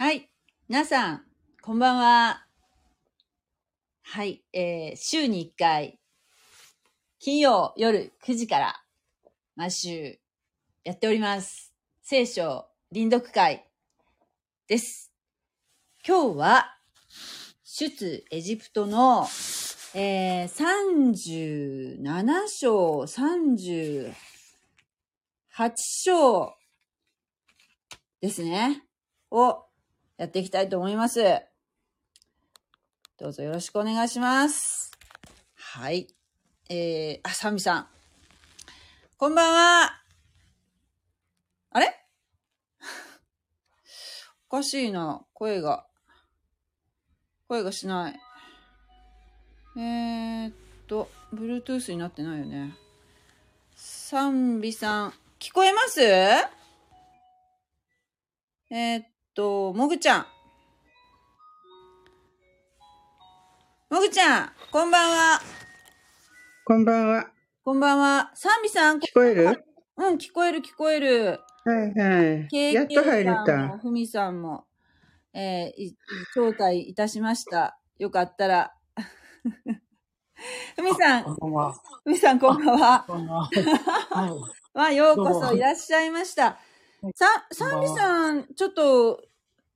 はい。皆さん、こんばんは。はい。えー、週に1回、金曜夜9時から、毎週やっております。聖書臨読会です。今日は、出エジプトの、えー、37章、38章ですね。をやっていきたいと思います。どうぞよろしくお願いします。はい。えー、あ、サミさん。こんばんは。あれ？おかしいな。声が。声がしない。えーっと、Bluetooth になってないよね。サンビさん。聞こえます？えーっと、もぐちゃん。もぐちゃん、こんばんは。こんばんは。こんばんは。サンビさん、聞こえるうん、聞こえる聞こえる。はいはい。やっと入れた。ふみさんも、えーい招待いたしました。よかったら。ふみさん、こんばんは。ふみさんこんばんは。こんばんは。はい。まあ、ようこそいらっしゃいましたはい。さ、サンビさん、ちょっと、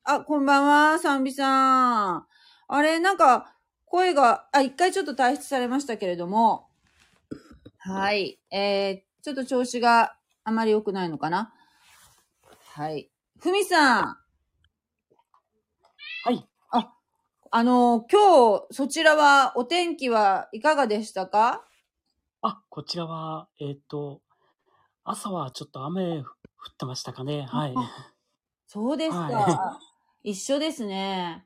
あ、こんばんは、サンビさん。あれ、なんか、声が、あ、一回ちょっと退出されましたけれども、はい。えー、ちょっと調子があまり良くないのかなはい。ふみさん。はい。あ、あの、今日、そちらは、お天気はいかがでしたか？あ、こちらは、えっ、と、朝はちょっと雨降ってましたかね。はい。そうですか。は一緒ですね。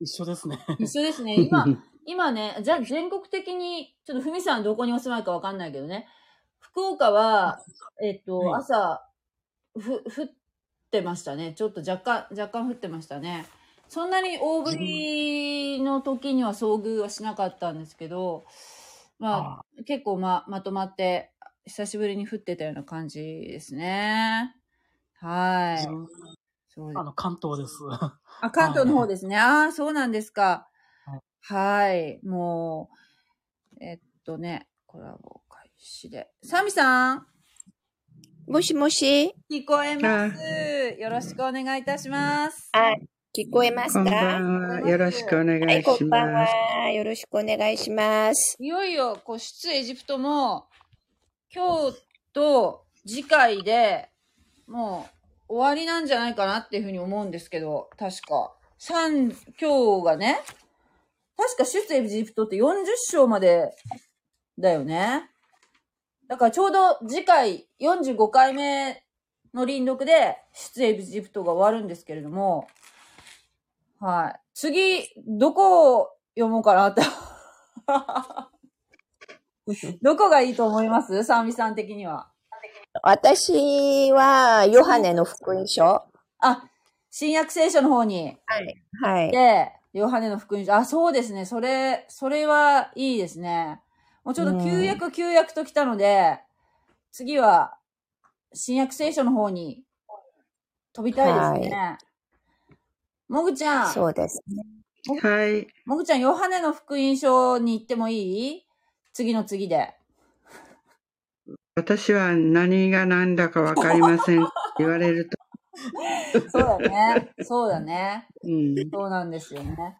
一緒ですね。一緒ですね。今、今ね、じゃあ全国的に、ちょっとふみさんどこにお住まいかわかんないけどね。福岡は、えっと、はい朝、ふ、降ってましたね。ちょっと若干、若干降ってましたね。そんなに大降りの時には遭遇はしなかったんですけど、まあ、結構ま、まとまって、久しぶりに降ってたような感じですね。はい。そうあの、関東です。あ、関東の方ですね。ああ、そうなんですかはい。はい。もう、えっとね、コラボ開始で。サミさん、もしもし？聞こえます。よろしくお願いいたします。あ、聞こえますこんばかんは。よろしくお願はいい、こしんばんはます。。よろしくお願いします。いよいよ、こう、出エジプトも、今日と次回でもう終わりなんじゃないかなっていうふうに思うんですけど、確か。三、今日がね、確か出エジプトって40章までだよね。だからちょうど次回45回目の輪読で出エジプトが終わるんですけれども、はい。次、どこを読もうかなって。どこがいいと思います？サーミさん的には。私は、ヨハネの福音書。あ、新約聖書の方に。はい。はい。で、ヨハネの福音書。あ、そうですね。それ、それはいいですね。もうちょうど旧約、旧約と来たので、次は、新約聖書の方に飛びたいですね。もぐちゃん、そうですね。はい。もぐちゃん、ヨハネの福音書に行ってもいい？次の次で。私は何が何だかわかりません。言われると。そうだね。そうだね。うん。そうなんですよね。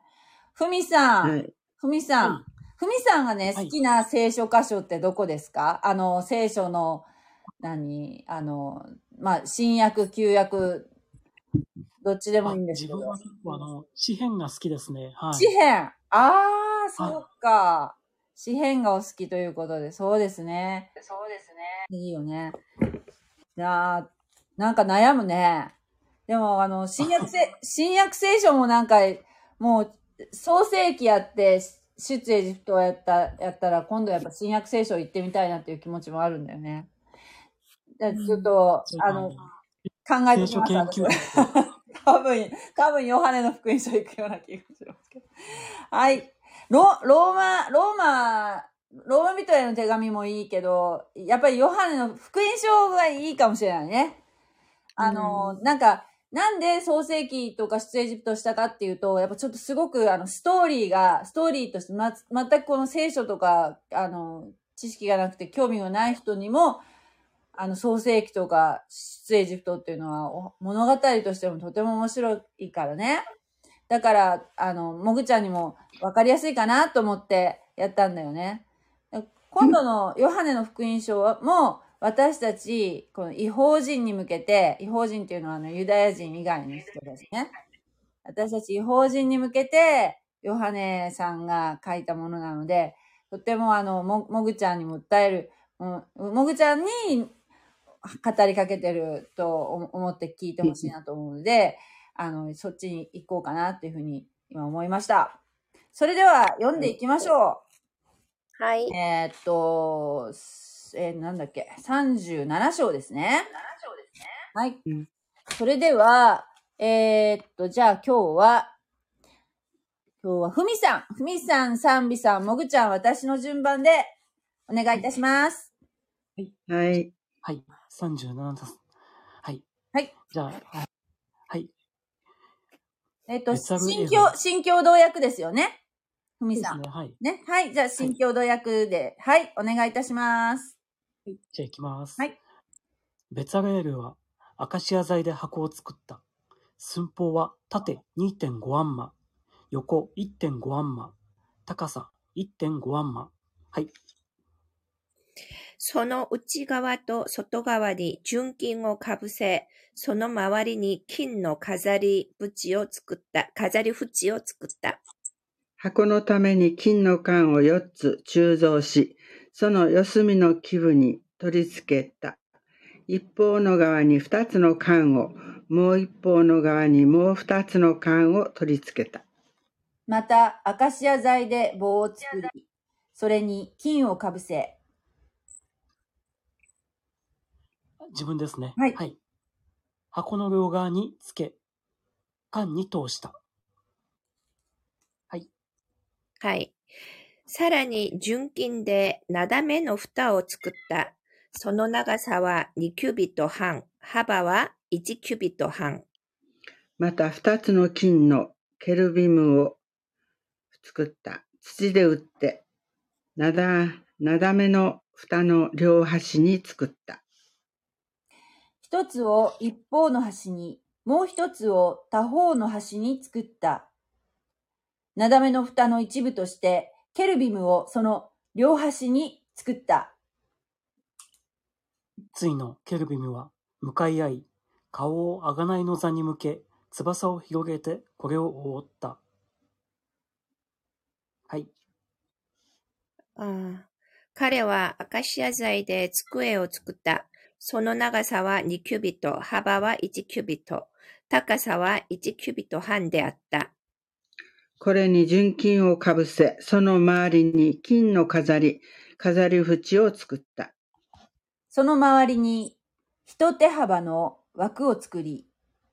ふみさん、はい。ふみさん、ふみさんがね、はい好きな聖書箇所ってどこですか？あの、聖書の、何？あの、まあ、新約、旧約、どっちでもあいいんですけど自分は。結構あの、詩篇が好きですね。はい。詩篇ああ、そうか。詩篇がお好きということで、そうですね。そうですね。いいよね。いやーなんか悩むね。でも、あの、新約聖、新約聖書もなんか、もう、創世記やって、出エジプトをやった、やったら、今度やっぱ新約聖書行ってみたいなっていう気持ちもあるんだよね。でちょっと、あの、考えて聖きます。書研究私 多分、多分、ヨハネの福音書行くような気がしますけど。はい。ロ、ローマ、ローマ、ローマ人への手紙もいいけど、やっぱりヨハネの福音書がいいかもしれないね。あの、なんか、なんで創世記とか出エジプトしたかっていうと、やっぱちょっとすごくあのストーリーが、ストーリーとしてま、全くこの聖書とか、あの、知識がなくて興味がない人にも、あの、創世記とか出エジプトっていうのはお物語としてもとても面白いからね。だから、あの、もぐちゃんにも分かりやすいかなと思ってやったんだよね。今度のヨハネの福音書も、私たち、この違法人に向けて、違法人っていうのはあのユダヤ人以外の人ですね。私たち違法人に向けて、ヨハネさんが書いたものなので、とてもあの、も、もぐちゃんにも訴える、ももぐちゃんに語りかけてると思って聞いてほしいなと思うので、あの、そっちに行こうかなっていうふうに今思いました。それでは読んでいきましょはい。う。えーっと、えーなんだっけ、37章ですね。はい。うんそれでは、えーっと、じゃあ今日は、今日はふみさん、ふみさん、さんびさん、もぐちゃん、私の順番でお願いいたします。はい。はい。37です。はい。はい。じゃあ。えーっと、新映像共、新共同訳ですよね？ふみさん。ね。はい。ね？はい。じゃあ、新共同訳で、はい、お願いいたします。じゃあ行きます。はい。ベツァレールはアカシア材で箱を作った。寸法は縦2.5アンマ、横1.5アンマ、高さ1.5アンマ。はい。その内側と外側に純金をかぶせ、その周りに金の飾り縁を作った、飾り縁を作った。箱のために金の管を4つ鋳造し、その四隅の基部に取り付けた。一方の側に2つの管を、もう一方の側にもう2つの管を取り付けた。また、アカシア材で棒を作り、それに金をかぶせ、自分ですね。はい箱の両側につけ、缶に通した。はい。さらに純金でなだめの蓋を作った。その長さは2キュビット半、幅は1キュビット半。また2つの金のケルビムを作った。土で打って、なだ、なだめの蓋の両端に作った。一つを一方の端に、もう一つを他方の端に作った。なだめの蓋の一部として、ケルビムをその両端に作った。ついのケルビムは向かい合い、顔を贖いの座に向け、翼を広げてこれを覆った。はい。ああ彼はアカシア材で机を作った。その長さは2キュビット、幅は1キュビット、高さは1キュビット半であった。これに純金をかぶせ、その周りに金の飾り、飾り縁を作った。その周りに一手幅の枠を作り、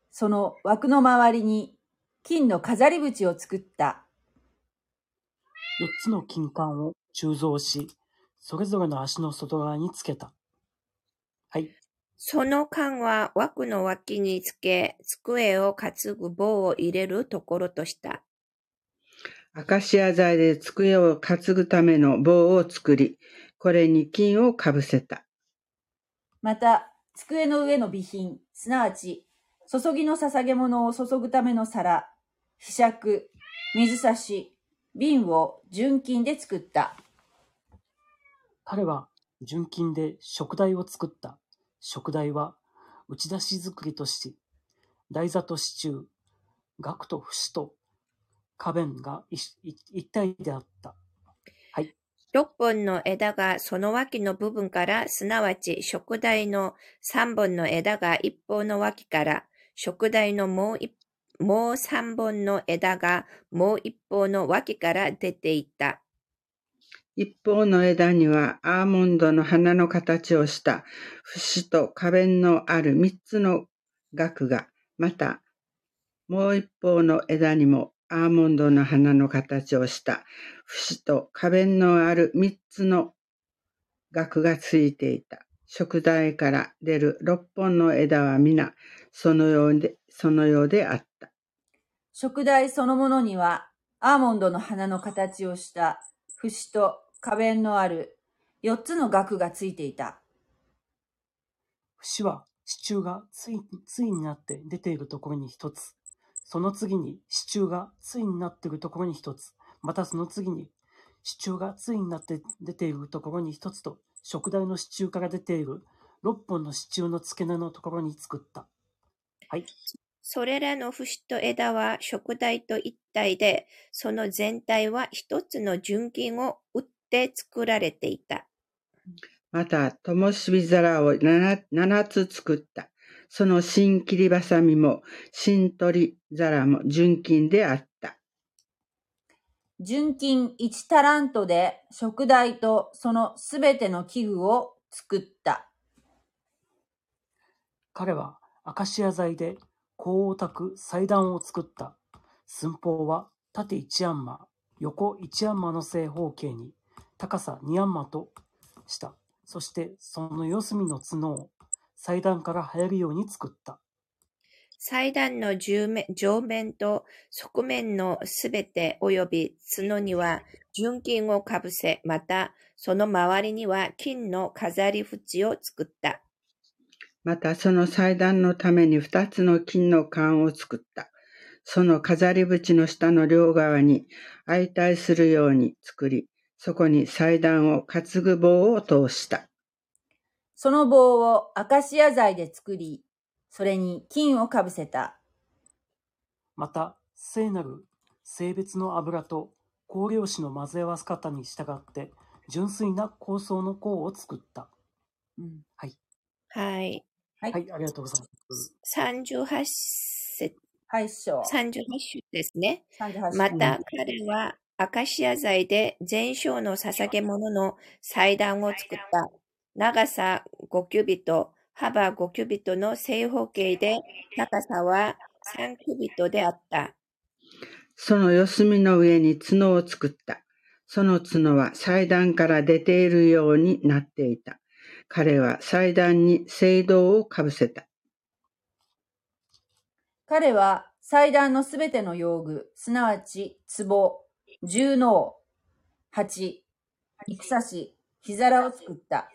その枠の周りに金の飾り縁を作った。四つの金管を鋳造し、それぞれの足の外側につけた。はい。その缶は枠の脇につけ、机を担ぐ棒を入れるところとした。アカシア材で机を担ぐための棒を作り、これに金をかぶせた。また、机の上の備品、すなわち、注ぎの捧げ物を注ぐための皿、ひしゃく、水差し、瓶を純金で作った。彼は純金で食台を作った。食台は打ち出し作りとし、台座と支柱、額と節と花弁が一体であった。はい。六本の枝がその脇の部分から、すなわち食台の三本の枝が一方の脇から、食台のもう一もう三本の枝がもう一方の脇から出ていった。一方の枝にはアーモンドの花の形をした節と花弁のある三つの額が、またもう一方の枝にもアーモンドの花の形をした節と花弁のある三つの額がついていた。食台から出る六本の枝は皆そのようで、そのようであった。食台そのものには、アーモンドの花の形をした節と花弁のある4つの額がついていた。節は支柱がついついになって出ているところに一つ。その次に支柱がついになっているところに一つ。またその次に支柱がついになって出ているところに一つと、食台の支柱から出ている六本の支柱の付け根のところに作った。はい。それらの節と枝は食台と一体で、その全体は一つの純金を打って作られていた。また、灯火皿を七七つ作った。その新切りばさみも、新取り皿も純金であった。純金1タラントで食台とそのすべての器具を作った。彼はアカシア材で香を焚く祭壇を作った。寸法は縦1アンマ、横1アンマの正方形に高さ2アンマとした。そしてその四隅の角を祭壇から入るように作った。祭壇の上面上面と側面のすべて及び角には純金をかぶせ、またその周りには金の飾り縁を作った。また、その祭壇のために二つの金の管を作った。その飾り縁の下の両側に相対するように作り、そこに祭壇を担ぐ棒を通した。その棒をアカシア材で作り、それに金をかぶせた。また、聖なる性別の油と香料紙の混ぜ合わせ方に従って純粋な香草の香を作った。うんはい。はい。はい。はい、ありがとうございます。38節、はい、師匠。38種ですね。38章また彼はアカシア材で全焼の捧げ物の祭壇を作った。長さ5キュビット、幅5キュビットの正方形で、高さは3キュビットであった。その四隅の上に角を作った。その角は祭壇から出ているようになっていた。彼は祭壇に聖堂をかぶせた。彼は祭壇のすべての用具、すなわち壺、重能、鉢、肉刺し、火皿を作った。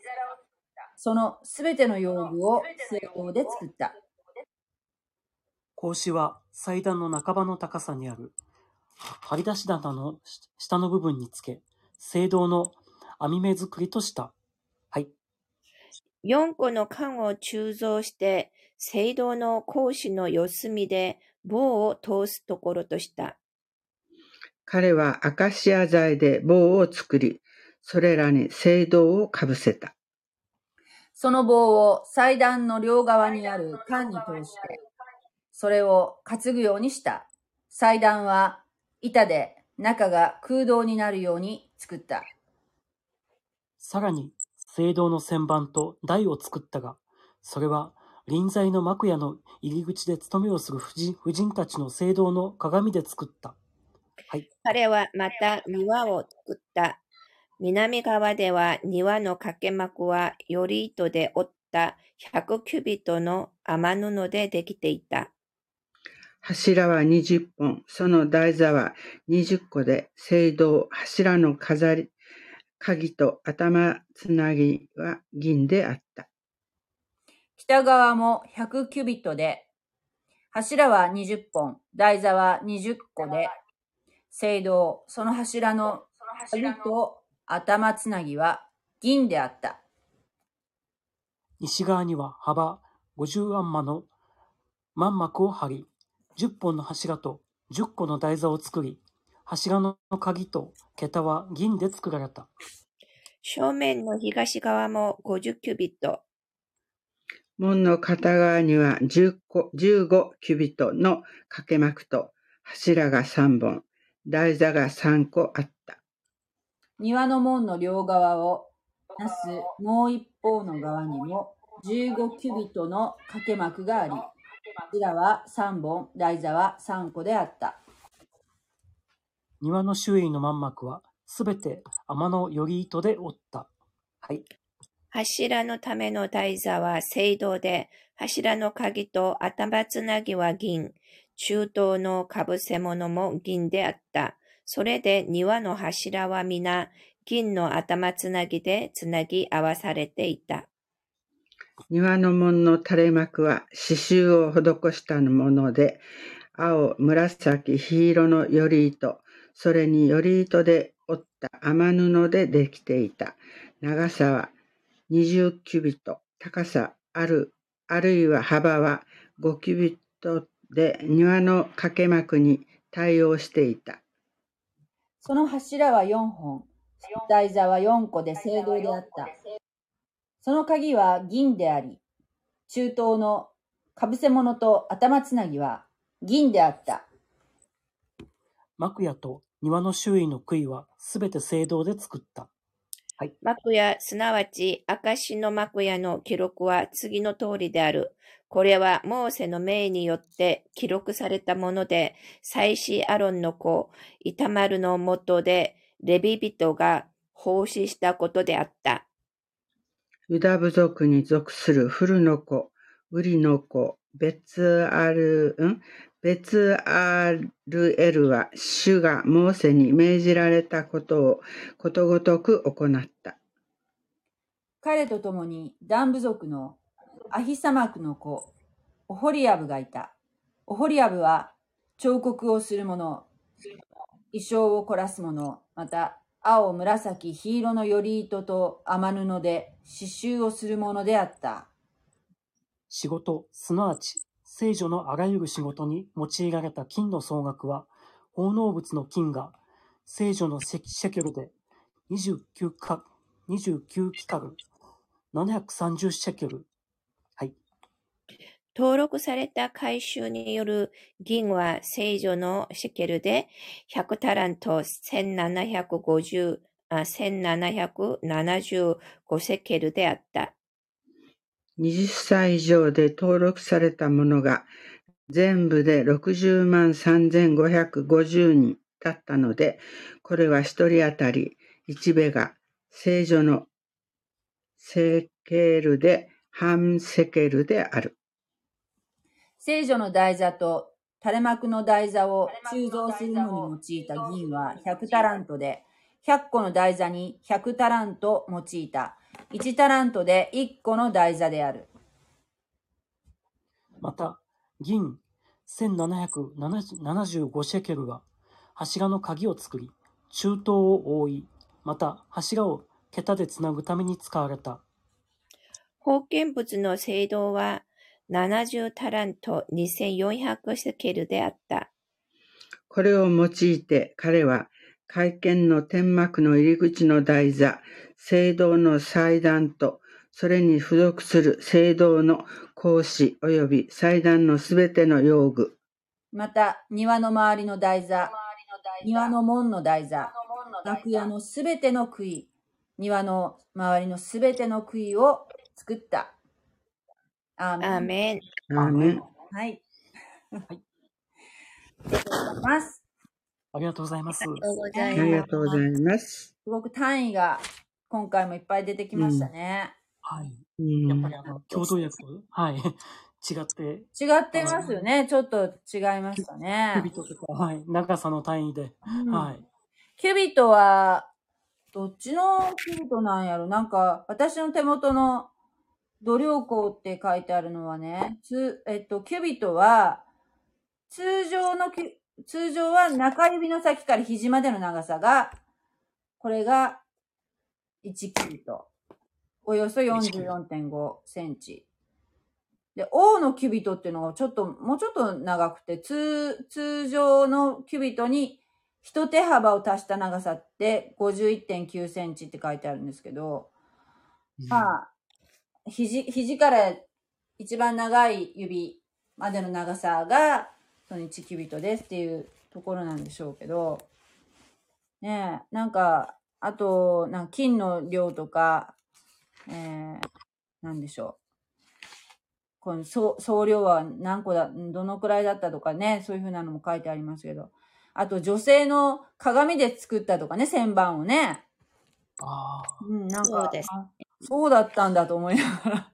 そのすべての用具を聖堂で作った。格子は祭壇の半ばの高さにある張り出し棚の下の部分につけ、聖堂の網目作りとした。はい。4個の缶を鋳造して、聖堂の格子の四隅で棒を通すところとした。彼はアカシア材で棒を作り、それらに聖堂をかぶせた。その棒を祭壇の両側にある缶に通して、それを担ぐようにした。祭壇は板で中が空洞になるように作った。さらに、聖堂の旋盤と台を作ったが、それは臨在の幕屋の入り口で務めをする婦人婦人たちの聖堂の鏡で作った。はい。彼はまた庭を作った。南側では庭の掛け幕はより糸で折った100キュビットの雨布でできていた。柱は20本、その台座は20個で、聖堂、柱の飾り、鍵と頭つなぎは銀であった。北側も100キュビットで、柱は20本、台座は20個で、聖堂、その柱の鍵と頭つなぎは銀であった。西側には幅50アンマの満幕を張り、10本の柱と10個の台座を作り、柱の鍵と桁は銀で作られた。正面の東側も50キュビット。門の片側には10個15キュビットの掛け幕と柱が3本、台座が3個あった。庭の門の両側をなすもう一方の側にも15キュビットの掛け幕があり、柱は3本、台座は3個であった。庭の周囲の満幕はすべて天のより糸で折った。はい。柱のための台座は聖堂で、柱の鍵と頭つなぎは銀。中東のかぶせ物も銀であった。それで庭の柱は皆銀の頭つなぎでつなぎ合わされていた。庭の門の垂れ幕は刺繍を施したもので、青、紫、黄色のより糸、それにより糸で織った雨布でできていた。長さは20キュビット、高さある、あるいは幅は5キュビットで庭の掛け幕に対応していた。その柱は4本、台座は4個で青銅であった。その鍵は銀であり、中東のかぶせ物と頭つなぎは銀であった。幕屋と庭の周囲の杭はすべて青銅で作った。幕屋、すなわち、証の幕屋の記録は次の通りである。これはモーセの命によって記録されたもので、祭司アロンの子、イタマルのもとで、レビ人が奉仕したことであった。ユダ部族に属するフルの子、ウリの子、ベツアル、ん？ベツアルエルは主がモーセに命じられたことをことごとく行った。彼と共にダン部族のアヒサマクの子、オホリアブがいた。オホリアブは彫刻をする者、衣装を凝らす者、また青、紫、黄色のより糸と雨布で刺繍をする者であった。仕事、すなわち、聖女のあらゆる仕事に用いられた金の総額は、奉納物の金が聖女のシェシェケルで29か、29キカル、730シェケル。登録された回収による銀は聖女のシケルで100タラント1750あ1775セケルであった。20歳以上で登録されたものが全部で60万3550人だったので、これは一人当たり1ベが聖女のセケルで半セケルである。聖女の台座と垂れ幕の台座を鋳造するのに用いた銀は100タラントで、100個の台座に100タラント用いた。1タラントで1個の台座である。また、銀1775シェケルは、柱の鍵を作り、中東を覆い、また柱を桁でつなぐために使われた。封建物の聖堂は70タラント2400セケルであった。これを用いて彼は会見の天幕の入り口の台座、聖堂の祭壇と、それに付属する聖堂の格子及び祭壇のすべての用具、また、庭の周りの台座、庭の門の台座、楽屋のすべての杭、庭の周りのすべての杭を作った。アーメンアーメン。アーメン。はい。はい。ありがとうございます。ありがとうございます。ありがとうござあいますす。すごく単位が今回もいっぱい出てきましたね。はい。うんやっぱりあの、共同訳と、はい。違って、違ってますよね。ちょっと違いましたキュねビ。ットとか、はい。長さの単位で、うんはい。キュビットは、どっちのキュビットなんやろなんか、私の手元の度量項って書いてあるのはね、つえっと、キュビットは、通常のキュ、通常は中指の先から肘までの長さが、これが1キュビット。およそ44.5センチ。で、O のキュビットっていうのがちょっと、もうちょっと長くて、通、通常のキュビットに一手幅を足した長さって51.9センチって書いてあるんですけど、まあ、肘、肘から一番長い指までの長さが、その1キュビットですっていうところなんでしょうけど、ねえ、なんか、あと、なんか金の量とか、えー、なんでしょう。この総総量は何個だ、どのくらいだったとかね、そういうふうなのも書いてありますけど。あと女性の鏡で作ったとかね、旋盤をね。ああ、うん、なんか、そうですあそうだったんだと思いながら。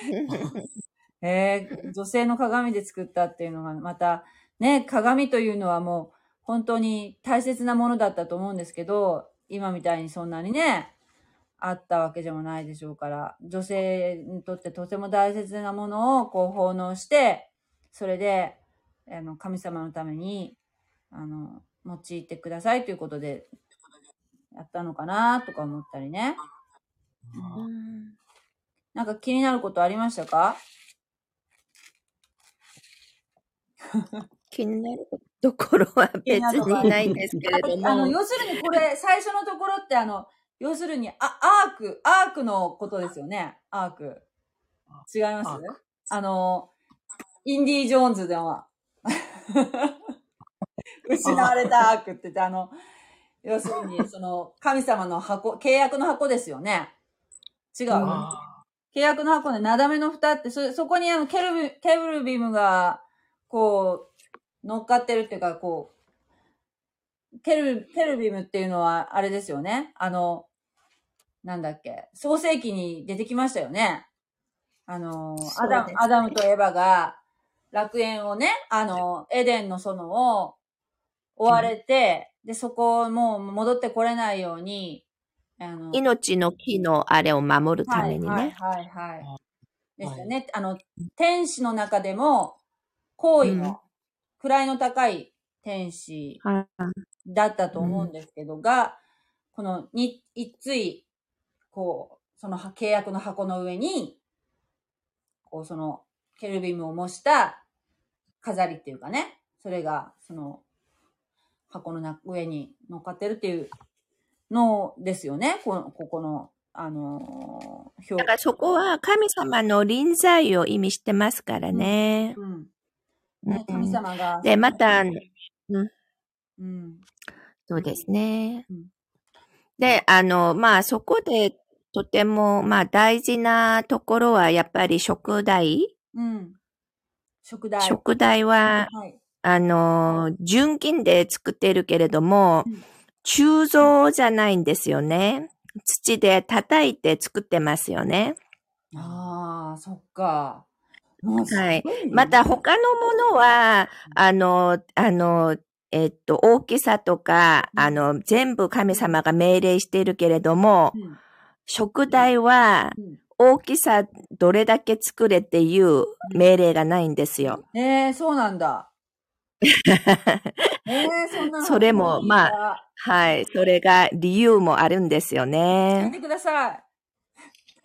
えー、女性の鏡で作ったっていうのが、また、ね、鏡というのはもう、本当に大切なものだったと思うんですけど、今みたいにそんなにね、あったわけでもないでしょうから、女性にとってとても大切なものをこう奉納して、それで、あの、神様のために、あの、用いてくださいということで、やったのかなとか思ったりね。うんなんか気になることありましたか？気になるところは別にないんですけれどあの、も。要するにこれ、最初のところってあの、要するに、あ、アーク、アークのことですよね。アーク。違います？あの、インディ・ージョーンズでは、失われたアークって言って、あの、要するに、その、神様の箱、契約の箱ですよね。違う。あ契約の箱で、なだめの蓋って、そ、そこにあの、ケルビ、ケルビムが、こう、乗っかってるっていうか、こう、ケル、ケルビムっていうのは、あれですよね。あの、なんだっけ、創世記に出てきましたよね。あの、アダム、アダムとエバが、楽園をね、あの、エデンの園を追われて、で、そこをもう戻ってこれないように、あの、命の木のあれを守るためにはいね。はいはいはい。あですよね。あの、天使の中でも、行為うんの、位の高い天使はいだったと思うんですけど、が、この、に、一対、こう、その契約の箱の上に、こう、その、ケルビムを模した飾りっていうかね、それが、その、箱のな上に乗っかってるっていうのですよね。この、ここの、あのー表だからそこは神様の臨在を意味してますからね。うん。うんね神様が。で、また、うん。そうですねうん。で、あの、まあそこでとても、まあ大事なところはやっぱり食代。うん。食材。食代は、はい。あの、純金で作ってるけれどもうん、鋳造じゃないんですよね。土で叩いて作ってますよね。ああ、そっか。はいねまた他のものは、あの、あの、えっと、大きさとか、うんあの、全部神様が命令しているけれども、うん食材はうん大きさどれだけ作れっていう命令がないんですよ。ええそうなんだ。ええそんなのそれもまあ。はい。それが理由もあるんですよね。てください。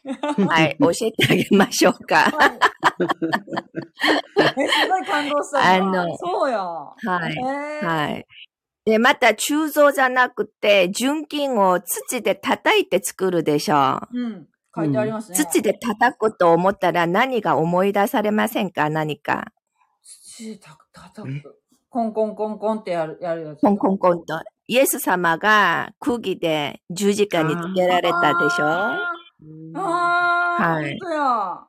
はい。教えてあげましょうか。はい。え、すごい感動したあ今のそうや。はい。ええはい。で、また、鋳造じゃなくて、純金を土で叩いて作るでしょう。うん。書いてありますね。土で叩くと思ったら何が思い出されませんか？何か。土た叩く。コンコンコンコンってやる、やるやつ。コンコンコンと。イエス様が釘で十字架につけられたでしょ？あーあー、はい本当や。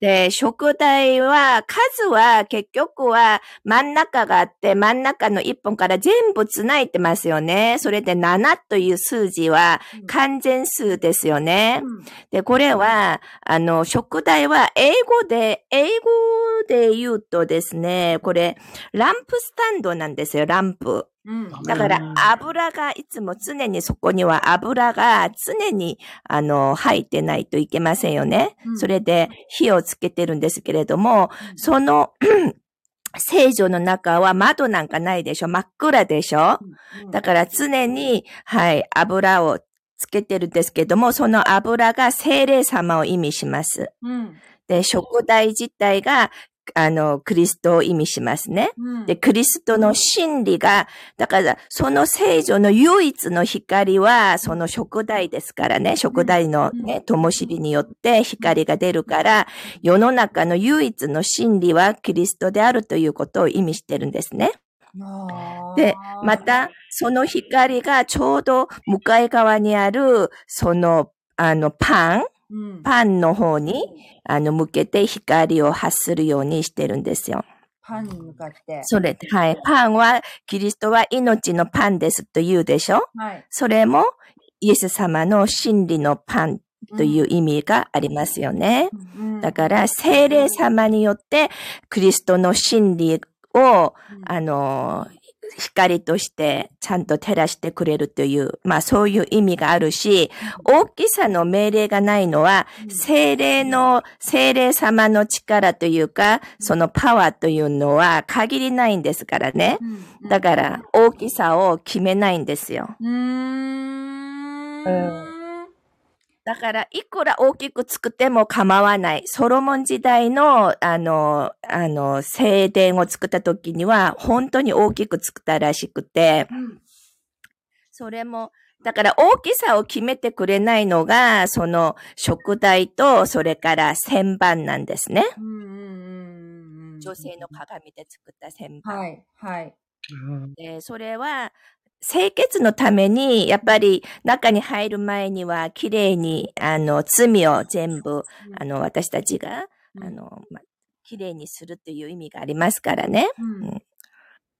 で、食材は、数は結局は真ん中があって、真ん中の一本から全部繋いでますよね。それで7という数字はうん完全数ですよね。うんで、これは、あの、食材は英語で、英語で言うとですね、これ、ランプスタンドなんですよ、ランプ。うん。だから、油が、いつも常にそこには油が常に、あの、入ってないといけませんよね。うんそれで火をつけてるんですけれども、その、聖女の中は窓なんかないでしょ？真っ暗でしょ？うんだから常に、はい、油をつけてるんですけども、その油が聖霊様を意味します。うん。で、食材自体が、あの、クリストを意味しますね。うん。で、クリストの真理が、だから、その聖女の唯一の光は、その食材ですからね、食材のね、灯火によって光が出るから、世の中の唯一の真理はキリストであるということを意味してるんですね。で、ま、た、その光がちょうど向かい側にある、その、あの、パン、うん、パンの方に、あの、向けて光を発するようにしてるんですよ。パンに向かって。それ、はい。パンは、キリストは命のパンですと言うでしょ？はい。それも、イエス様の真理のパンという意味がありますよね。うんだから、精霊様によって、クリストの真理を、あの、光としてちゃんと照らしてくれるという、まあそういう意味があるし、大きさの命令がないのは、精霊の、精霊様の力というか、そのパワーというのは限りないんですからね。うんだから、大きさを決めないんですよ。うーん。だから、いくら大きく作っても構わない。ソロモン時代の、あの、あの、聖殿を作った時には、本当に大きく作ったらしくて、それも、だから大きさを決めてくれないのが、その食台と、それから旋盤なんですね。うんうんうんうん女性の鏡で作った旋盤。はい、はい。で、それは、清潔のために、やっぱり中に入る前には、きれいに、あの、罪を全部、あの、私たちが、うん。あの、ま、きれいにするという意味がありますからね。うん。うん。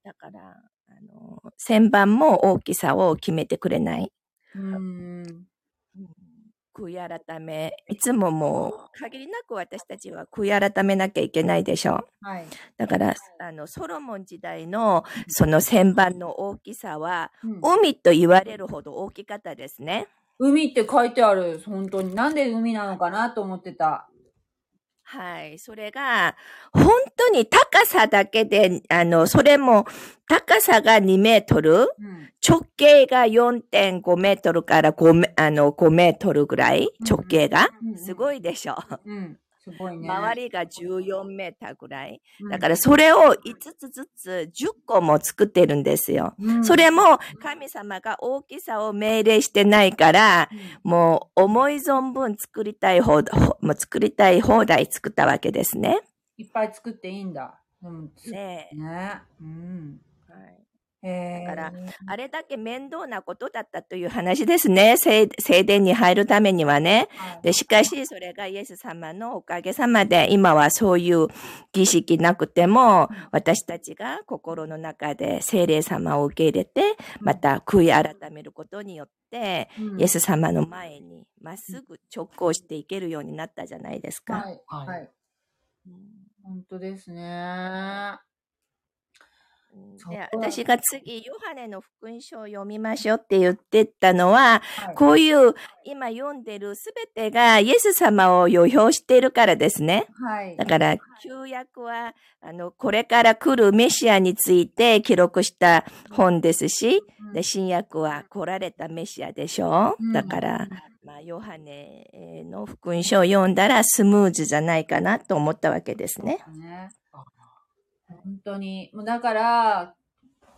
だから、あの、旋盤も大きさを決めてくれない。うん悔い改め、いつももう、限りなく私たちは悔い改めなきゃいけないでしょう。はい。だから、あの、ソロモン時代の、その旋盤の大きさは、うん海と言われるほど大きかったですね。海って書いてある。本当に。なんで海なのかなと思ってた。はい。それが、本当に高さだけで、あの、それも、高さが2メートル、うん。直径が4.5メートルから5メあの5メートルぐらい、直径が。すごい。いでしょ。うん。すごいね。周りが14メーターぐらい。うんだからそれを5つずつ10個も作ってるんですよ。うんそれも神様が大きさを命令してないから、もう思い存分作りたい放もう作りたい放題作ったわけですね。いっぱい作っていいんだ。うん。ねね。うん。だからあれだけ面倒なことだったという話ですね。聖聖殿に入るためにはね。はいで、しかし、それがイエス様のおかげさまで、今はそういう儀式なくても、私たちが心の中で聖霊様を受け入れて、また悔い改めることによって、うんイエス様の前にまっすぐ直行していけるようになったじゃないですか。はい。はい本当ですね。私が次、ヨハネの福音書を読みましょうって言ってたのは、はい。こういう今読んでるすべてがイエス様を予表しているからですね。はい。だから、旧約は、あの、これから来るメシアについて記録した本ですし、うん。で、新約は来られたメシアでしょ？うん。だから、まあ、ヨハネの福音書を読んだらスムーズじゃないかなと思ったわけですね。ね。本当に。もうだから、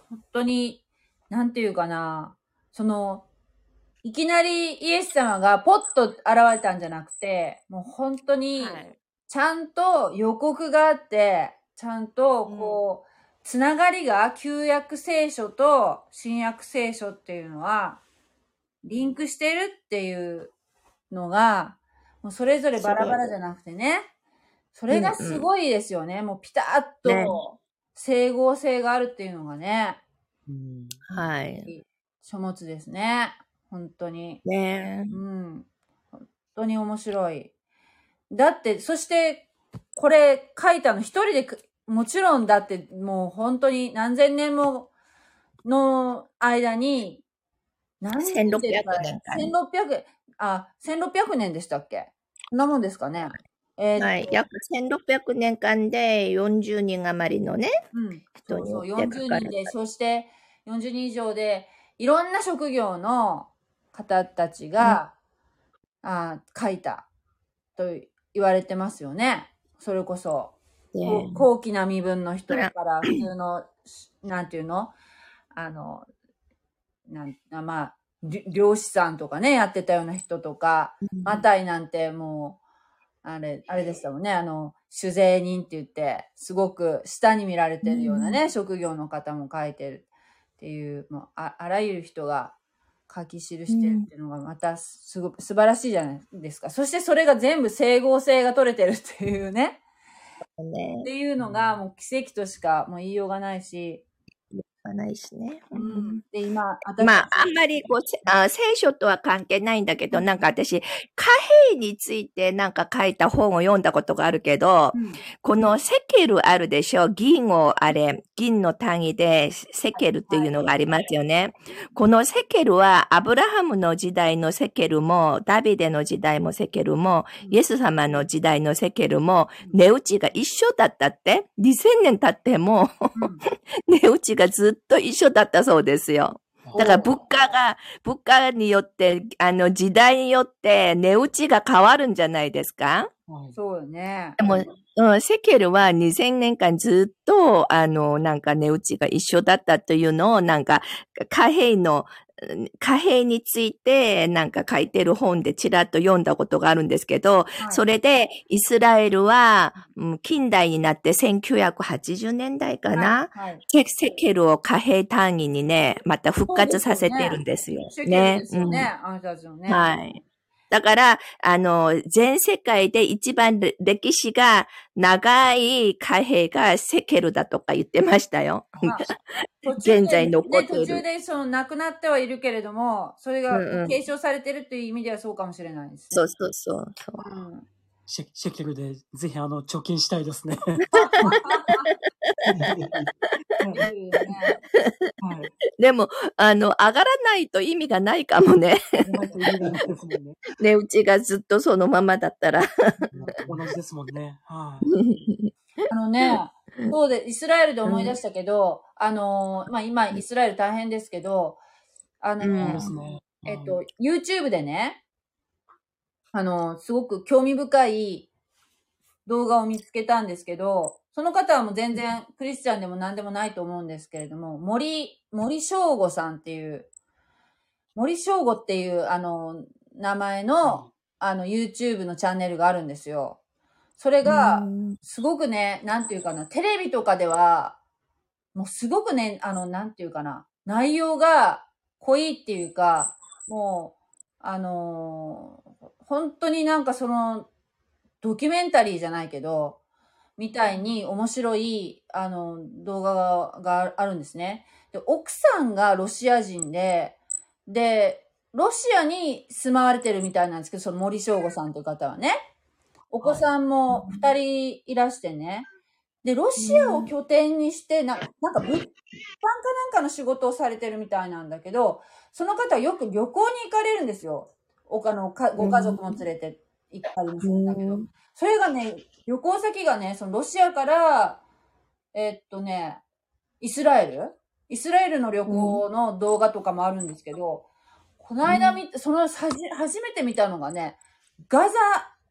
本当に、なんていうかな、その、いきなりイエス様がポッと現れたんじゃなくて、もう本当に、はい。ちゃんと予告があって、ちゃんとこう、つながりが旧約聖書と新約聖書っていうのは、リンクしてるっていうのが、もうそれぞれバラバラじゃなくてね、それがすごいですよね。もうピタッねと整合性があるっていうのがね、うんはい。書物ですね。本当に。ねうん。本当に面白い。だって、そして、これ書いたの一人でく、もちろんだってもう本当に何千年もの間に、何1600年間1600、あ、1600年でしたっけ？そんなもんですかね？えーとはい。約1600年間で40人余りのね、うん。人によって書そうそう、40かれた人で、そして40人以上で、いろんな職業の方たちが、あ書いたと言われてますよね。それこそ、でこう高貴な身分の人から、普通の、なんていうの？あの、なん、あまあ、り漁師さんとかね、やってたような人とか、マタイなんてもう、あれ、あれでしたもんね。あの、酒税人って言って、すごく下に見られてるようなね、職業の方も書いてるっていう、もうあ、あらゆる人が書き記してるっていうのがまたすごく素晴らしいじゃないですか。そしてそれが全部整合性が取れてるっていうね。ねっていうのがもう奇跡としかもう言いようがないし、はないしね。ううん。ん。で、今、私まあ、あんまりこう、せあ聖書とは関係ないんだけど、なんか私、貨幣についてなんか書いた本を読んだことがあるけど、うん。このセケルあるでしょ？銀をあれ、銀の単位でセケルっていうのがありますよね。このセケルはアブラハムの時代のセケルも、ダビデの時代もセケルも、イエス様の時代のセケルも、値打ちが一緒だったって、2000年経っても、値打ちがずっと一緒だったそうですよ。だから物価が、物価によって、あの時代によって値打ちが変わるんじゃないですか？はいそうよね。でも、うん、セケルは2000年間ずっと、あの、なんか値打ちが一緒だったというのを、なんか貨幣の、うん貨幣についてなんか書いてる本でちらっと読んだことがあるんですけど、はいそれでイスラエルは、うん近代になって1980年代かな、はい。はいセセケルを貨幣単位にね、また復活させてるんですよ。ね。あなたたちのね。うんはい。だから、あの、全世界で一番れ歴史が長い貨幣がセケルだとか言ってましたよ。現在残っているね途中でその亡くなってはいるけれども、それがうんうん継承されてるという意味ではそうかもしれないです、ね。そうそうそうそう。うん。シェシェケルでぜひあの貯金したいですね。でも、あの、上がらないと意味がないかもね。値打ちがずっとそのままだったら。同じですもんね。はい。あのね、そうで、イスラエルで思い出したけど、あのーまあ、今、イスラエル大変ですけど、あのね、うん。えっと、YouTube でね、あの、すごく興味深い動画を見つけたんですけど、その方はもう全然クリスチャンでも何でもないと思うんですけれども、森、森翔吾さんっていう、森翔吾っていう、あの、名前の、あの、YouTube のチャンネルがあるんですよ。それが、すごくね、なんていうかな、テレビとかでは、もうすごくね、あの、なんていうかな、内容が濃いっていうか、もう、あのー本当になんかその、ドキュメンタリーじゃないけど、みたいに面白い、あの、動画があるんですね。で、奥さんがロシア人で、で、ロシアに住まわれてるみたいなんですけど、その森翔吾さんという方はね。お子さんも二人いらしてね。で、ロシアを拠点にして、ななんか物販かなんかの仕事をされてるみたいなんだけど、その方はよく旅行に行かれるんですよ。おかのかご家族も連れて行ったりもするんだけど。それがね、旅行先がね、そのロシアから、えっとね、イスラエル？イスラエルの旅行の動画とかもあるんですけど、この間見て、そのはじ初めて見たのがね、ガザ、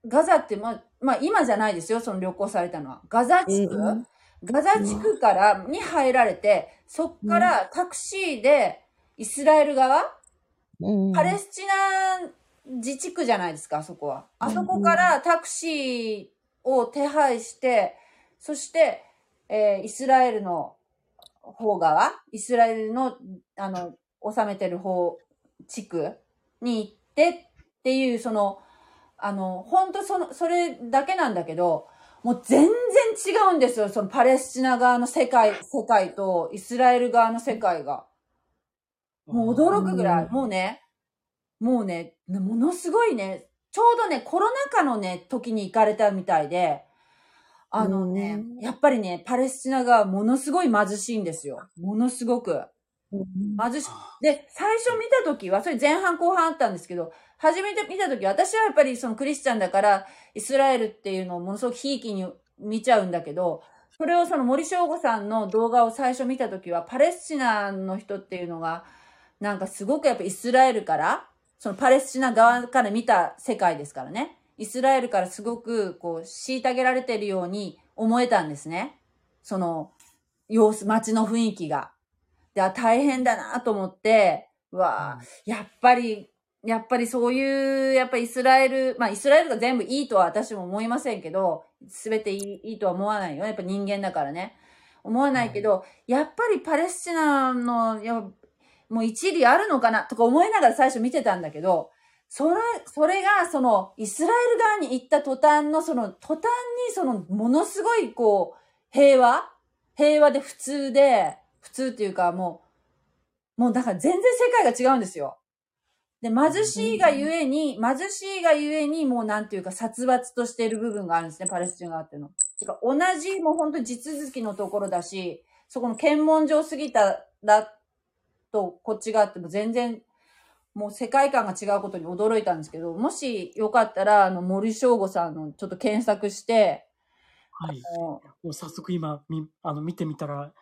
ガザって、まあ、まあ今じゃないですよ、その旅行されたのは。ガザ地区、うんガザ地区から、に入られて、そっからタクシーでイスラエル側、パレスチナ自治区じゃないですか、あそこは。あそこからタクシーを手配して、そして、えーイスラエルの方側、イスラエルの、あの、治めてる方、地区に行ってっていう、その、あの、本当その、それだけなんだけど、もう全然違うんですよ。そのパレスチナ側の世界、世界とイスラエル側の世界が。もう驚くぐらい、うんもうね、もうね、ものすごいね、ちょうどね、コロナ禍のね、時に行かれたみたいで、あのね、うんやっぱりね、パレスチナ側ものすごい貧しいんですよ。ものすごく。貧しい。で、最初見た時は、それ前半後半あったんですけど、初めて見た時私はやっぱりそのクリスチャンだから、イスラエルっていうのをものすごくひいきに見ちゃうんだけど、それをその森翔吾さんの動画を最初見た時は、パレスチナの人っていうのが、なんかすごくやっぱイスラエルから、そのパレスチナ側から見た世界ですからね。イスラエルからすごくこう、虐げられてるように思えたんですね。その、様子、街の雰囲気が。で、あ大変だなと思って、うわあ、やっぱり、やっぱりそういう、やっぱりイスラエル、まあイスラエルが全部いいとは私も思いませんけど、すべていいいいとは思わないよ。やっぱ人間だからね。思わないけど、やっぱりパレスチナの、いや、もう一理あるのかな？とか思いながら最初見てたんだけど、それ、それが、その、イスラエル側に行った途端の、その、途端に、その、ものすごい、こう、平和？平和で普通で、普通っていうかもう、もうだから全然世界が違うんですよ。で、貧しいがゆえに、貧しいがゆえに、もうなんていうか殺伐としている部分があるんですね、パレスチナ側っていうの。てか同じ、もう本当に地続きのところだし、そこの検問所を過ぎたらと、こっち側っても全然、もう世界観が違うことに驚いたんですけど、もしよかったら、あの、森翔吾さんのちょっと検索して、はい。もう早速今、み、あの、見てみたら、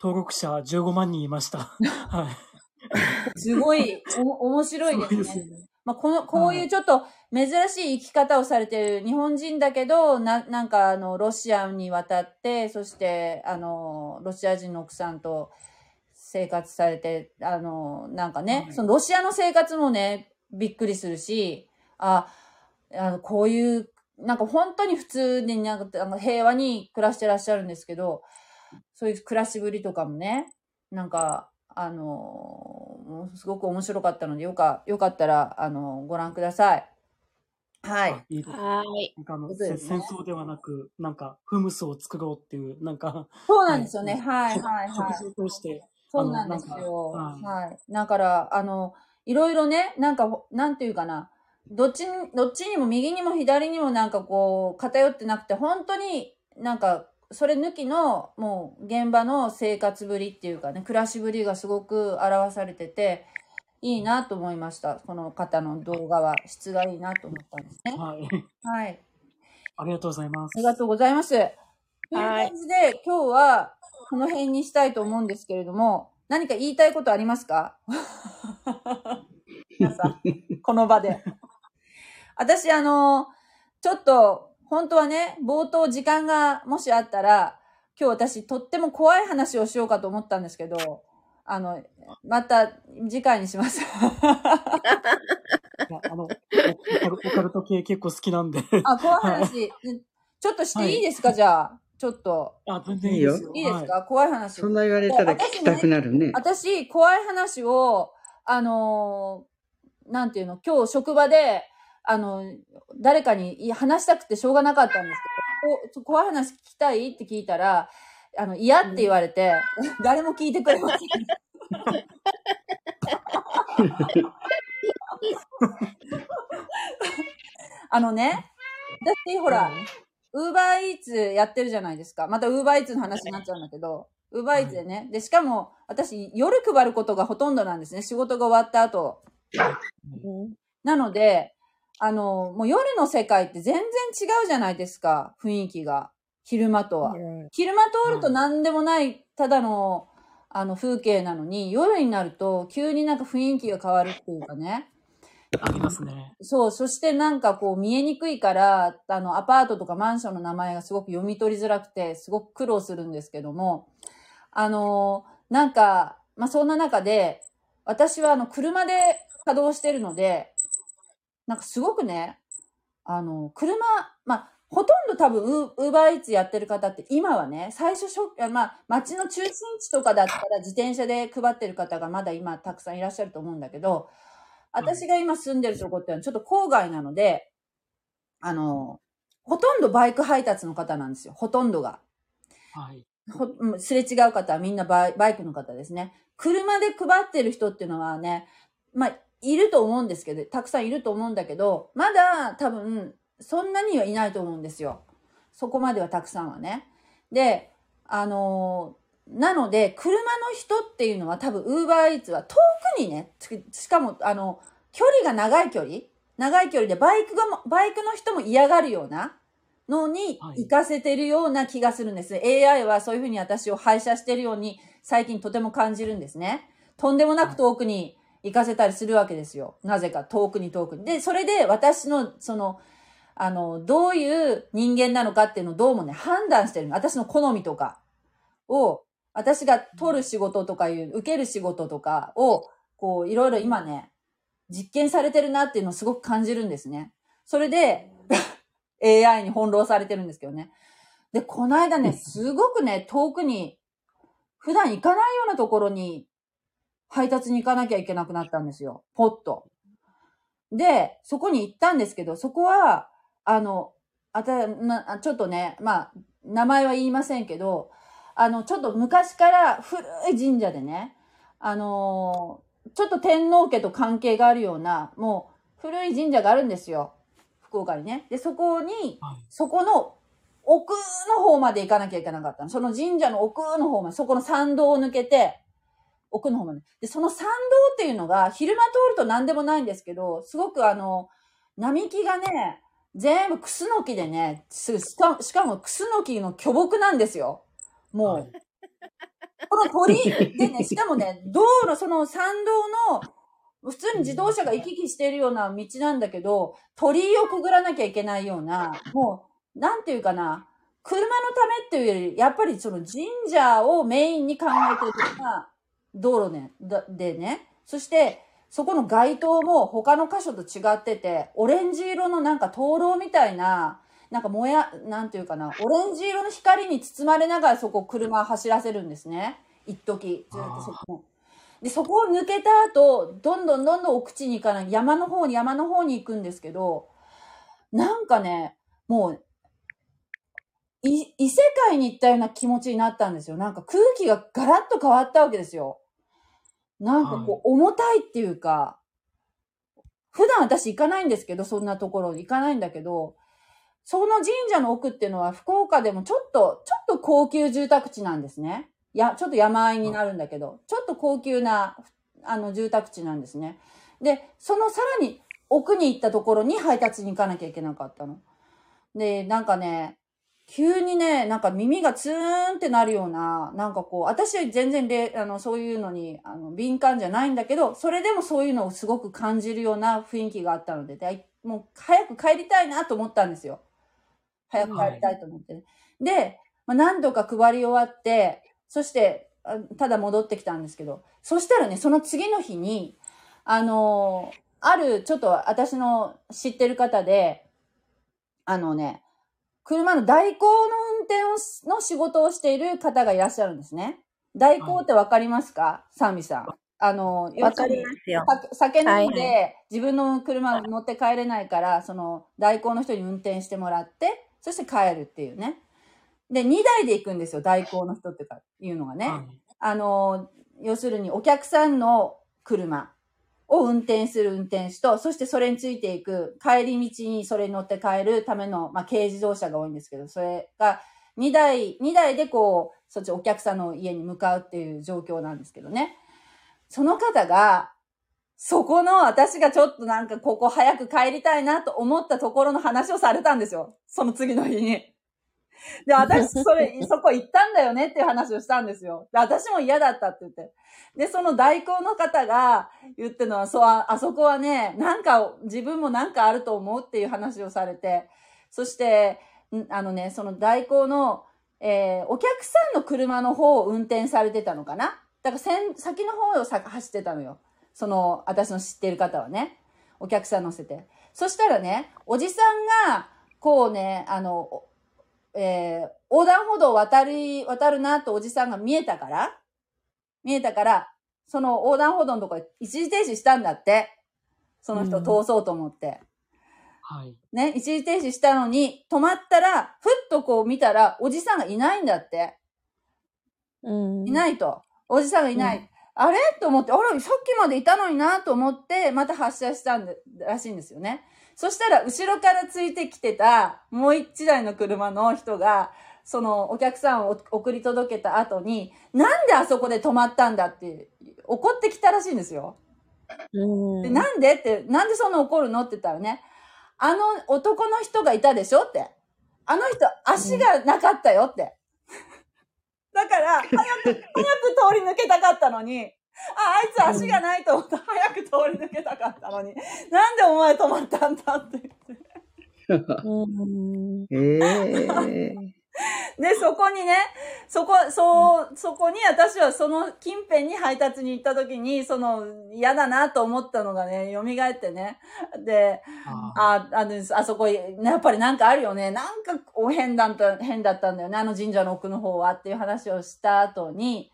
登録者15万人いました。はい。すごい、お、面白いですね。す。まあ、この、こういうちょっと珍しい生き方をされてる日本人だけど、な、なんかあの、ロシアに渡って、そして、あの、ロシア人の奥さんと生活されて、あの、なんかね、はいそのロシアの生活もね、びっくりするし、あ、あの、こういう、なんか本当に普通になんかあの平和に暮らしてらっしゃるんですけど、そういう暮らしぶりとかもね、なんか、あの、すごく面白かったので、よか、よかったら、あの、ご覧ください。はい。あいいはい。なんかあの、ねせ戦争ではなく、なんか、フムスを作ろうっていう、なんか、そうなんですよね。はい、食はい、はい。食事を通して、そうなんですよ。はい。だから、あの、いろいろね、なんか、ほなんていうかな、どっちに、どっちにも右にも左にもなんかこう、偏ってなくて、本当になんか、それ抜きの、もう、現場の生活ぶりっていうかね、暮らしぶりがすごく表されてて、いいなと思いました。この方の動画は、質がいいなと思ったんですね。はい。はい。ありがとうございます。ありがとうございます。という感じで、今日はこの辺にしたいと思うんですけれども、何か言いたいことありますか？皆さん、この場で。私、あの、ちょっと、本当はね、冒頭時間がもしあったら、今日私とっても怖い話をしようかと思ったんですけど、あの、また次回にします。あの、オカルオカルト系結構好きなんで。あ、怖い話、ちょっとしていいですか、じゃあ。ちょっと。あ、全然いいですよ。いいですか、は怖い話。そんな言われたら聞きたくなるね。私、怖い話を、あのーなんていうの、今日職場で、あの、誰かにい話したくてしょうがなかったんですけど、こ怖い話聞きたいって聞いたら、あの、嫌って言われて、誰も聞いてくれません。あのね、私、ほら、ウーバーイーツやってるじゃないですか。またウーバーイーツの話になっちゃうんだけど、ウーバーイーツでね。で、しかも、私、夜配ることがほとんどなんですね。仕事が終わった後。なので、あの、もう夜の世界って全然違うじゃないですか。雰囲気が。昼間とは。昼間通ると何でもない、ただの、あの、風景なのに、夜になると急になんか雰囲気が変わるっていうかね。ありますね。そう、そしてなんかこう見えにくいから、あの、アパートとかマンションの名前がすごく読み取りづらくて、すごく苦労するんですけども、あのなんか、まあ、そんな中で、私はあの、車で稼働してるので、なんかすごくね、あの、車、まあ、ほとんど多分、ウーバーイーツやってる方って今はね、最初しょ、まあ、街の中心地とかだったら自転車で配ってる方がまだ今たくさんいらっしゃると思うんだけど、私が今住んでるとこってのはちょっと郊外なので、あの、ほとんどバイク配達の方なんですよ。ほとんどが。はい。すれ違う方はみんなバイバイクの方ですね。車で配ってる人っていうのはね、まあ、いると思うんですけど、たくさんいると思うんだけど、まだ多分、そんなにはいないと思うんですよ。そこまではたくさんはね。で、あのーなので、車の人っていうのは多分、ウーバーイーツは遠くにね、つしかも、あの、距離が長い距離長い距離でバイクがも、バイクの人も嫌がるようなのにはい行かせてるような気がするんです。AI はそういうふうに私を配車してるように最近とても感じるんですね。とんでもなく遠くに行かせたりするわけですよ。なぜか遠くに遠くに。で、それで私の、その、あの、どういう人間なのかっていうのをどうもね、判断してるの。私の好みとかを、私が取る仕事とかいう、受ける仕事とかを、こう、いろいろ今ね、実験されてるなっていうのをすごく感じるんですね。それで、AI に翻弄されてるんですけどね。で、この間ね、すごくね、遠くに、普段行かないようなところに、配達に行かなきゃいけなくなったんですよ。ポッと。で、そこに行ったんですけど、そこは、あの、あた、な、ちょっとね、まあ、名前は言いませんけど、あの、ちょっと昔から古い神社でね、あのーちょっと天皇家と関係があるような、もう古い神社があるんですよ。福岡にね。で、そこに、はい。そこの奥の方まで行かなきゃいけなかったの。その神社の奥の方まで、そこの参道を抜けて、奥の方まで。で、その参道っていうのが、昼間通ると何でもないんですけど、すごくあの、並木がね、全部クスノキでね、すしかしかもクスノキの巨木なんですよ。もう、はい。この鳥 でね、しかもね、道路、その参道の、普通に自動車が行き来しているような道なんだけど、鳥居をくぐらなきゃいけないような、もう、なんていうかな、車のためっていうより、やっぱりその神社をメインに考えてるような道路ね、だでね、そして、そこの街灯も他の箇所と違ってて、オレンジ色のなんか灯籠みたいな、なんかもや、なんていうかな、オレンジ色の光に包まれながらそこ車走らせるんですね。一時ずっとそこ。で、そこを抜けた後、どんどんどんどん奥地に行かない、山の方に山の方に行くんですけど、なんかね、もう、い異世界に行ったような気持ちになったんですよ。なんか空気がガラッと変わったわけですよ。なんかこう、重たいっていうか、普段私行かないんですけど、そんなところに行かないんだけど、その神社の奥っていうのは福岡でもちょっと、ちょっと高級住宅地なんですね。や、ちょっと山あいになるんだけど、ちょっと高級な、あの、住宅地なんですね。で、そのさらに奥に行ったところに配達に行かなきゃいけなかったの。で、なんかね、急にね、なんか耳がツーンってなるような、なんかこう、私は全然で、あの、そういうのに、あの、敏感じゃないんだけど、それでもそういうのをすごく感じるような雰囲気があったので、でもう早く帰りたいなと思ったんですよ。早く帰りたいと思ってね。で、まあ、何度か配り終わって、そして、あただ戻ってきたんですけど、そしたらね、その次の日に、あのーある、ちょっと私の知ってる方で、あのね、車の代行の運転をしの仕事をしている方がいらっしゃるんですね。代行ってわかりますか、サンミさん。あの、わかりますよ。さ酒飲んはいで自分の車乗って帰れないから、その代行の人に運転してもらって、そして帰るっていうね。で、2台で行くんですよ、代行の人ってかいうのがね。はいあの、要するにお客さんの車を運転する運転手と、そしてそれについていく帰り道にそれに乗って帰るための、まあ、軽自動車が多いんですけど、それが2台、2台でこう、そっちお客さんの家に向かうっていう状況なんですけどね。その方が、そこの私がちょっとなんかここ早く帰りたいなと思ったところの話をされたんですよ。その次の日に。で、私、それ、そこ行ったんだよねっていう話をしたんですよ。で、私も嫌だったって言って。で、その代行の方が言ってるのは、そう、ああそこはね、なんか、自分もなんかあると思うっていう話をされて、そして、んあのね、その代行の、えーお客さんの車の方を運転されてたのかな？だから先、先の方をさ走ってたのよ。その、私の知ってる方はね。お客さん乗せて。そしたらね、おじさんが、こうね、あの、おえー横断歩道を渡り、渡るなとおじさんが見えたから、見えたから、その横断歩道のところで一時停止したんだって。その人うん通そうと思って。はい。ね、一時停止したのに、止まったら、ふっとこう見たら、おじさんがいないんだって。うんいないと。おじさんがいない。うんあれ？と思って、あれさっきまでいたのになと思って、また発車したんで、らしいんですよね。そしたら、後ろからついてきてた、もう一台の車の人が、そのお客さんを送り届けた後に、なんであそこで止まったんだって、怒ってきたらしいんですよ。うんで、なんでって、なんでそんな怒るのって言ったらね、あの男の人がいたでしょって。あの人、足がなかったよって。だから、早く、早く通り抜けたかったのに、あ、あいつ足がないと思った。早く通り抜けたかったのに、なんでお前止まったんだって。言って。うん。ええ で、そこにね、そこ、そう、そこに私はその近辺に配達に行った時に、その嫌だなと思ったのがね、蘇ってね。で、ああ、あの、あそこ、やっぱりなんかあるよね。なんか、お変だった、変だったんだよね。あの神社の奥の方はっていう話をした後に、はい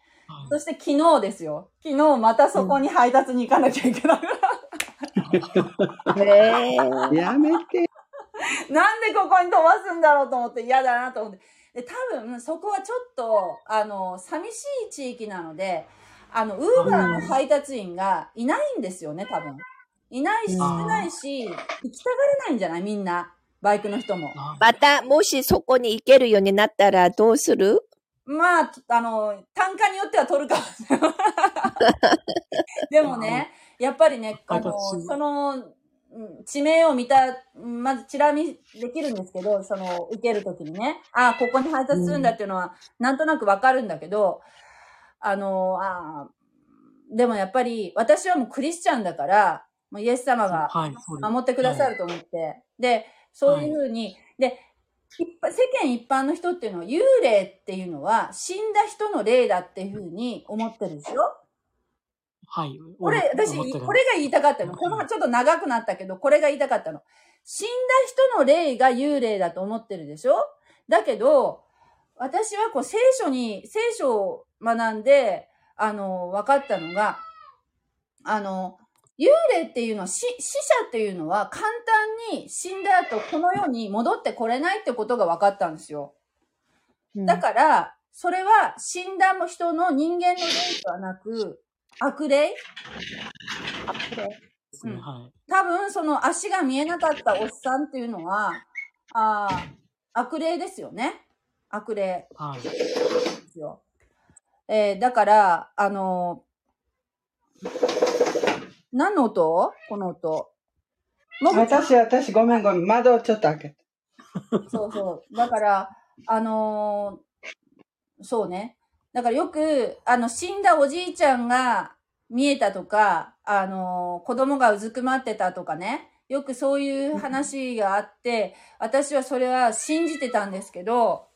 そして昨日ですよ。昨日またそこに配達に行かなきゃいけない。へえやめて。なんでここに飛ばすんだろうと思って嫌だなと思って。で、多分、そこはちょっと、あの、寂しい地域なので、あの、ウーバーの配達員がいないんですよね、多分。いないし、うん少ないし、行きたがれないんじゃない？みんな。バイクの人も。あまた、もしそこに行けるようになったらどうする？まあ、あの、単価によっては取るかもしれない。でもね、やっぱりね、あの、私その、うん地名を見た、うんまずチラ見できるんですけど、その、受けるときにね、ああ、ここに配達するんだっていうのは、なんとなくわかるんだけど、あの、ああ、でもやっぱり、私はもうクリスチャンだから、もうイエス様が。守ってくださると思って。で、そういうふうに、で、一般世間一般の人っていうのは、幽霊っていうのは死んだ人の霊だっていうふうに思ってるでしょ？はい。これ、私、これが言いたかったの。このちょっと長くなったけど、これが言いたかったの。死んだ人の霊が幽霊だと思ってるでしょ？だけど、私はこう聖書に、聖書を学んで、あの、分かったのが、あの、幽霊っていうのは、死死者っていうのは簡単に死んだ後この世に戻ってこれないってことが分かったんですよ。だから、それは死んだ人の人間の霊ではなく、悪霊？悪霊。うんはい。多分、その足が見えなかったおっさんっていうのは、あー悪霊ですよね。悪霊はい。ですよ。えーだから、あのー何の音？この音。私、私、ごめんごめん。窓をちょっと開けて。そうそう。だから、あのーそうね。だからよく、あの、死んだおじいちゃんが見えたとか、あのー子供がうずくまってたとかね。よくそういう話があって、私はそれは信じてたんですけど、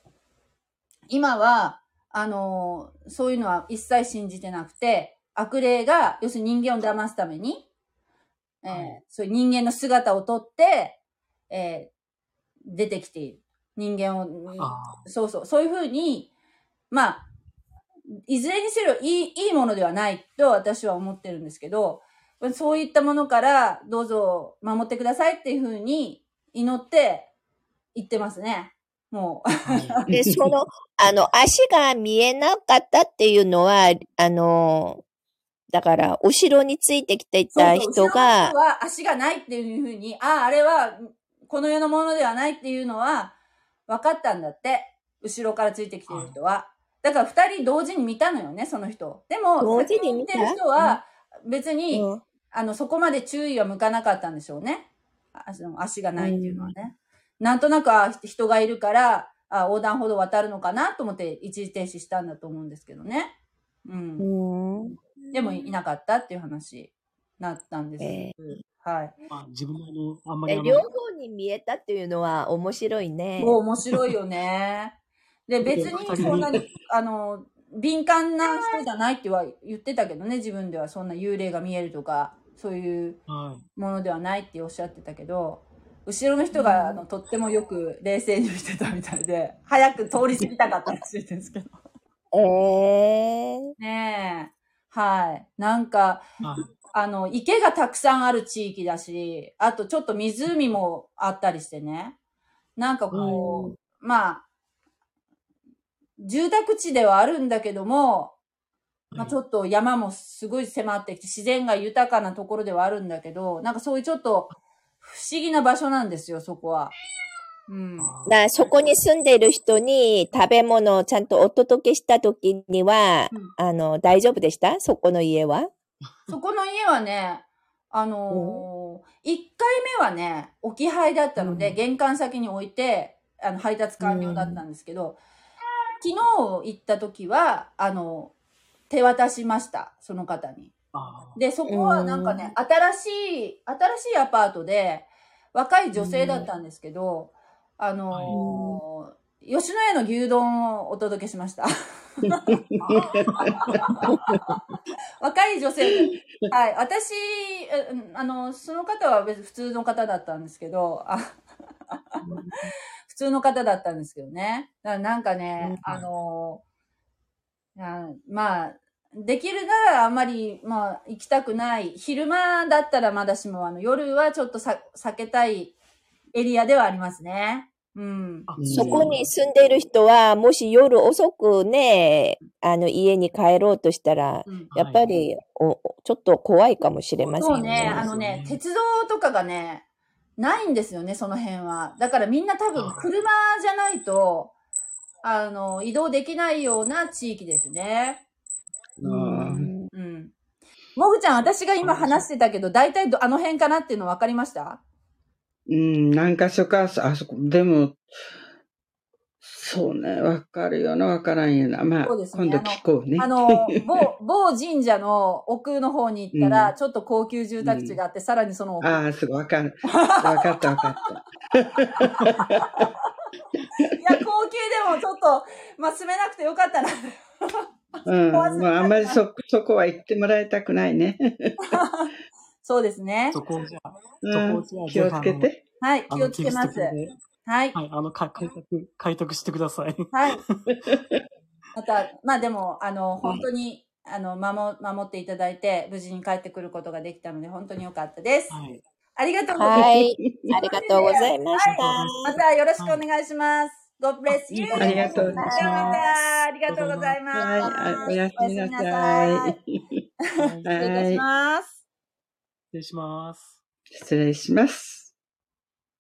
今は、あのーそういうのは一切信じてなくて、悪霊が、要するに人間を騙すために、えーはいそういう人間の姿をとって、えー出てきている。人間を、あそうそう、そういうふうに、まあ、いずれにせよいい、いいものではないと私は思ってるんですけど、そういったものからどうぞ守ってくださいっていうふうに祈って言ってますね。もう。で、その、あの、足が見えなかったっていうのは、あの、だから、後ろについてきていた人そうそうは足がないっていうふうに、ああ、あれはこの世のものではないっていうのは分かったんだって。後ろからついてきてる人は。だから二人同時に見たのよね、その人。でも、同時に見てる人は別に、うんあの、そこまで注意は向かなかったんでしょうね。足がないっていうのはね。なんとなく、あ人がいるから、あ横断歩道渡るのかなと思って一時停止したんだと思うんですけどね。うん。うんでもいなかったっていう話になったんです。えはい。まあ、自分のあの、あんまり両方に見えたっていうのは面白いね。もう面白いよね。で、別にそんなに、あの、敏感な人じゃないっては言ってたけどね、自分ではそんな幽霊が見えるとか、そういうはい。ものではないっておっしゃってたけど、後ろの人が、あの、とってもよく冷静に見てたみたいで、早く通り過ぎたかったらしいですけど。ええねえ。はい。なんか、はい。あの、池がたくさんある地域だし、あとちょっと湖もあったりしてね。なんかこう、まあ、住宅地ではあるんだけども、まあ、ちょっと山もすごい迫ってきて、自然が豊かなところではあるんだけど、なんかそういうちょっと不思議な場所なんですよ、そこは。うん。だそこに住んでいる人に食べ物をちゃんとお届けしたときには、うん。あの、大丈夫でした？そこの家は？そこの家はね、あのー、1回目はね、置き配だったので、うん。玄関先に置いて、あの、配達完了だったんですけど、昨日行った時は、あの、手渡しました、その方に。で、そこはなんかね、新しい、新しいアパートで、若い女性だったんですけど、あのー吉野家の牛丼をお届けしました。若い女性。で、はい、私、えあの、その方は別に普通の方だったんですけど、通の方だったんですけどね。だからなんかね、うんあの、あまあ、できるならあんまり、まあ、行きたくない。昼間だったらまだしも、あの、夜はちょっとさ避けたいエリアではありますね。うん。そこに住んでいる人は、もし夜遅くね、あの、家に帰ろうとしたら、うんやっぱり、おちょっと怖いかもしれませんそうね、そうねあのね、鉄道とかがね、ないんですよね、その辺は。だからみんな多分車じゃないと、あの、移動できないような地域ですね。うんうん。もぐちゃん、私が今話してたけど、大体どあの辺かなっていうの分かりました？うん、何か所か、あそこ、でも、そうね、わかるよな、わからんよな。まあ、そうですね今度聞こうね。あの、某、某神社の奥の方に行ったら、うんちょっと高級住宅地があって、さらにその奥。ああ、すごい、わかる。わかった、わかった。いや、高級でもちょっと、まあ、住めなくてよかったな。うん、もうあんまりそ、そこは行ってもらいたくないね。そうですね。そこをじゃあ、うんそこを、じ気をゃあつけて。はい、気をつけますはい。はい、あの、か開拓、開拓してください。はい。また、まあでも、あの、本当に、あの、守、守っていただいて、無事に帰ってくることができたので、本当に良かったです。はい。ありがとうございます。はい。ありがとうございました。またよろしくお願いします。God bless you. ありがとうございますあまた、ありがとうございます。はい、あおやすみなさい。おやすみなさい失礼いたします。失礼します。失礼します。